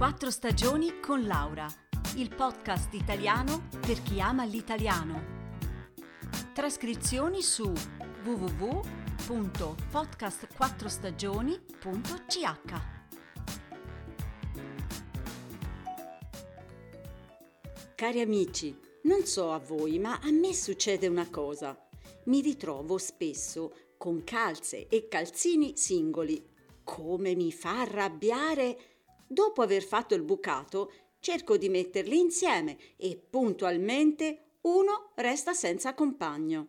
Quattro stagioni con Laura, il podcast italiano per chi ama l'italiano. Trascrizioni su www.podcastquattrostagioni.ch Cari amici, non so a voi, ma a me succede una cosa. Mi ritrovo spesso con calze e calzini singoli. Come mi fa arrabbiare! Dopo aver fatto il bucato, cerco di metterli insieme e puntualmente uno resta senza compagno.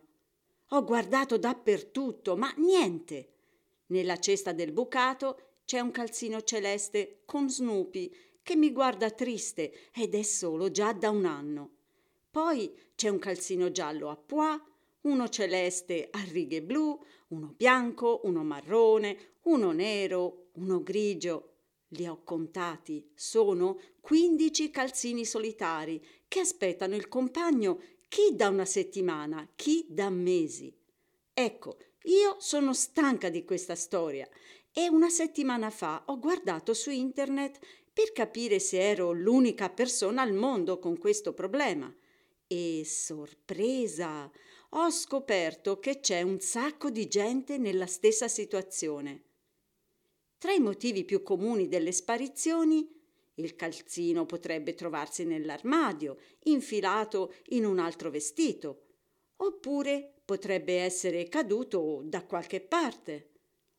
Ho guardato dappertutto, ma niente. Nella cesta del bucato c'è un calzino celeste con Snoopy che mi guarda triste ed è solo già da un anno. Poi c'è un calzino giallo a pois, uno celeste a righe blu, uno bianco, uno marrone, uno nero, uno grigio li ho contati, sono 15 calzini solitari che aspettano il compagno chi da una settimana, chi da mesi. Ecco, io sono stanca di questa storia e una settimana fa ho guardato su internet per capire se ero l'unica persona al mondo con questo problema. E sorpresa! Ho scoperto che c'è un sacco di gente nella stessa situazione. Tra i motivi più comuni delle sparizioni, il calzino potrebbe trovarsi nell'armadio, infilato in un altro vestito, oppure potrebbe essere caduto da qualche parte,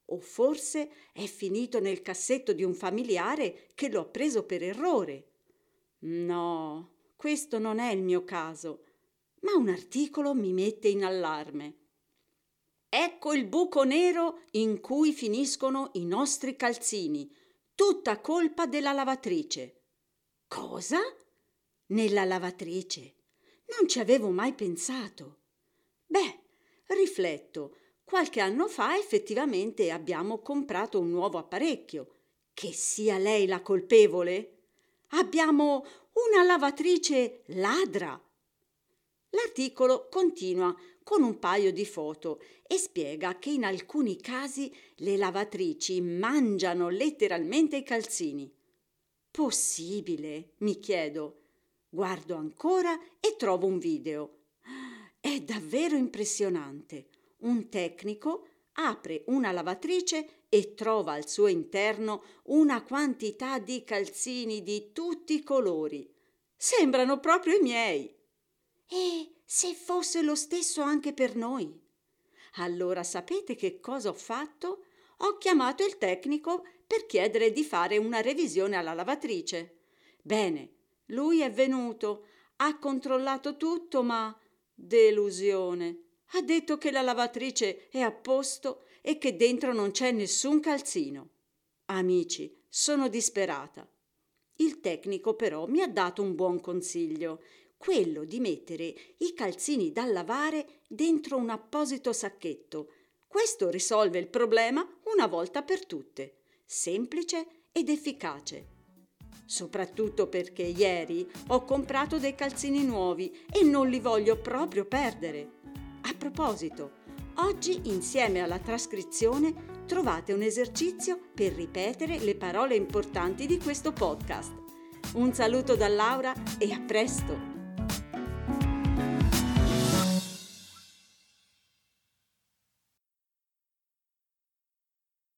o forse è finito nel cassetto di un familiare che lo ha preso per errore. No, questo non è il mio caso, ma un articolo mi mette in allarme. Ecco il buco nero in cui finiscono i nostri calzini, tutta colpa della lavatrice. Cosa? Nella lavatrice? Non ci avevo mai pensato. Beh, rifletto, qualche anno fa effettivamente abbiamo comprato un nuovo apparecchio. Che sia lei la colpevole? Abbiamo una lavatrice ladra. L'articolo continua con un paio di foto e spiega che in alcuni casi le lavatrici mangiano letteralmente i calzini. Possibile? mi chiedo. Guardo ancora e trovo un video. È davvero impressionante. Un tecnico apre una lavatrice e trova al suo interno una quantità di calzini di tutti i colori. Sembrano proprio i miei. E se fosse lo stesso anche per noi? Allora sapete che cosa ho fatto? Ho chiamato il tecnico per chiedere di fare una revisione alla lavatrice. Bene, lui è venuto, ha controllato tutto, ma delusione. Ha detto che la lavatrice è a posto e che dentro non c'è nessun calzino. Amici, sono disperata. Il tecnico però mi ha dato un buon consiglio quello di mettere i calzini da lavare dentro un apposito sacchetto. Questo risolve il problema una volta per tutte, semplice ed efficace. Soprattutto perché ieri ho comprato dei calzini nuovi e non li voglio proprio perdere. A proposito, oggi insieme alla trascrizione trovate un esercizio per ripetere le parole importanti di questo podcast. Un saluto da Laura e a presto!